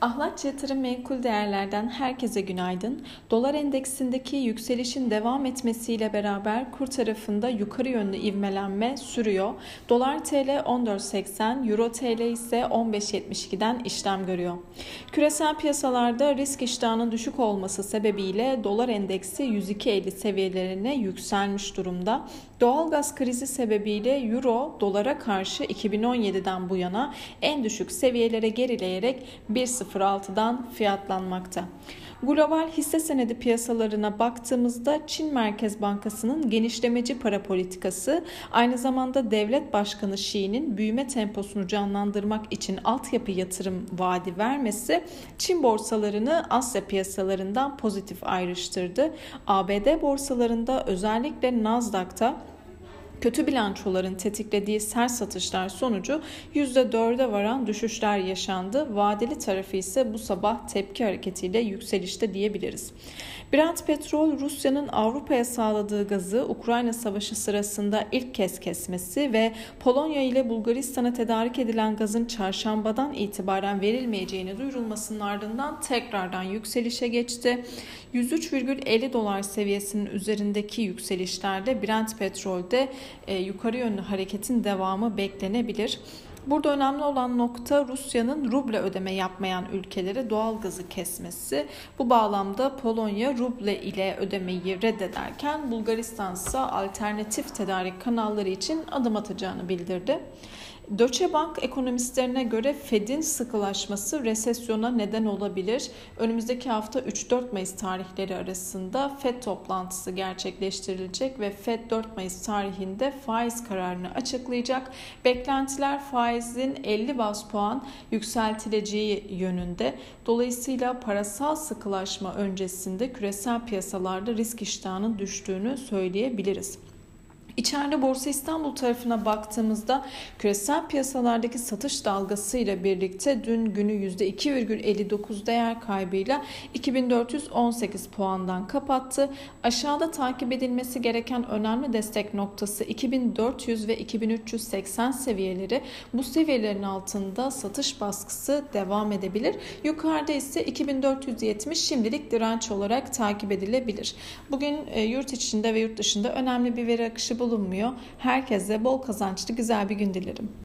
Ahlatçı Yatırım Menkul Değerler'den herkese günaydın. Dolar endeksindeki yükselişin devam etmesiyle beraber kur tarafında yukarı yönlü ivmelenme sürüyor. Dolar TL 14.80, Euro TL ise 15.72'den işlem görüyor. Küresel piyasalarda risk iştahının düşük olması sebebiyle dolar endeksi 102.50 seviyelerine yükselmiş durumda. Doğalgaz krizi sebebiyle Euro dolara karşı 2017'den bu yana en düşük seviyelere gerileyerek 1.06'dan fiyatlanmakta. Global hisse senedi piyasalarına baktığımızda Çin Merkez Bankası'nın genişlemeci para politikası aynı zamanda devlet başkanı Xi'nin büyüme temposunu canlandırmak için altyapı yatırım vaadi vermesi Çin borsalarını Asya piyasalarından pozitif ayrıştırdı. ABD borsalarında özellikle Nasdaq'ta Kötü bilançoların tetiklediği sert satışlar sonucu %4'e varan düşüşler yaşandı. Vadeli tarafı ise bu sabah tepki hareketiyle yükselişte diyebiliriz. Brent petrol Rusya'nın Avrupa'ya sağladığı gazı Ukrayna Savaşı sırasında ilk kez kesmesi ve Polonya ile Bulgaristan'a tedarik edilen gazın çarşambadan itibaren verilmeyeceğini duyurulmasının ardından tekrardan yükselişe geçti. 103,50 dolar seviyesinin üzerindeki yükselişlerle Brent petrolde e, yukarı yönlü hareketin devamı beklenebilir. Burada önemli olan nokta Rusya'nın ruble ödeme yapmayan ülkelere doğal gazı kesmesi. Bu bağlamda Polonya ruble ile ödemeyi reddederken Bulgaristan ise alternatif tedarik kanalları için adım atacağını bildirdi. Deutsche Bank ekonomistlerine göre Fed'in sıkılaşması resesyona neden olabilir. Önümüzdeki hafta 3-4 Mayıs tarihleri arasında Fed toplantısı gerçekleştirilecek ve Fed 4 Mayıs tarihinde faiz kararını açıklayacak. Beklentiler faizin 50 bas puan yükseltileceği yönünde. Dolayısıyla parasal sıkılaşma öncesinde küresel piyasalarda risk iştahının düştüğünü söyleyebiliriz. İçeride Borsa İstanbul tarafına baktığımızda küresel piyasalardaki satış dalgası ile birlikte dün günü %2,59 değer kaybıyla 2418 puandan kapattı. Aşağıda takip edilmesi gereken önemli destek noktası 2400 ve 2380 seviyeleri. Bu seviyelerin altında satış baskısı devam edebilir. Yukarıda ise 2470 şimdilik direnç olarak takip edilebilir. Bugün e, yurt içinde ve yurt dışında önemli bir veri akışı bulunmuyor. Herkese bol kazançlı güzel bir gün dilerim.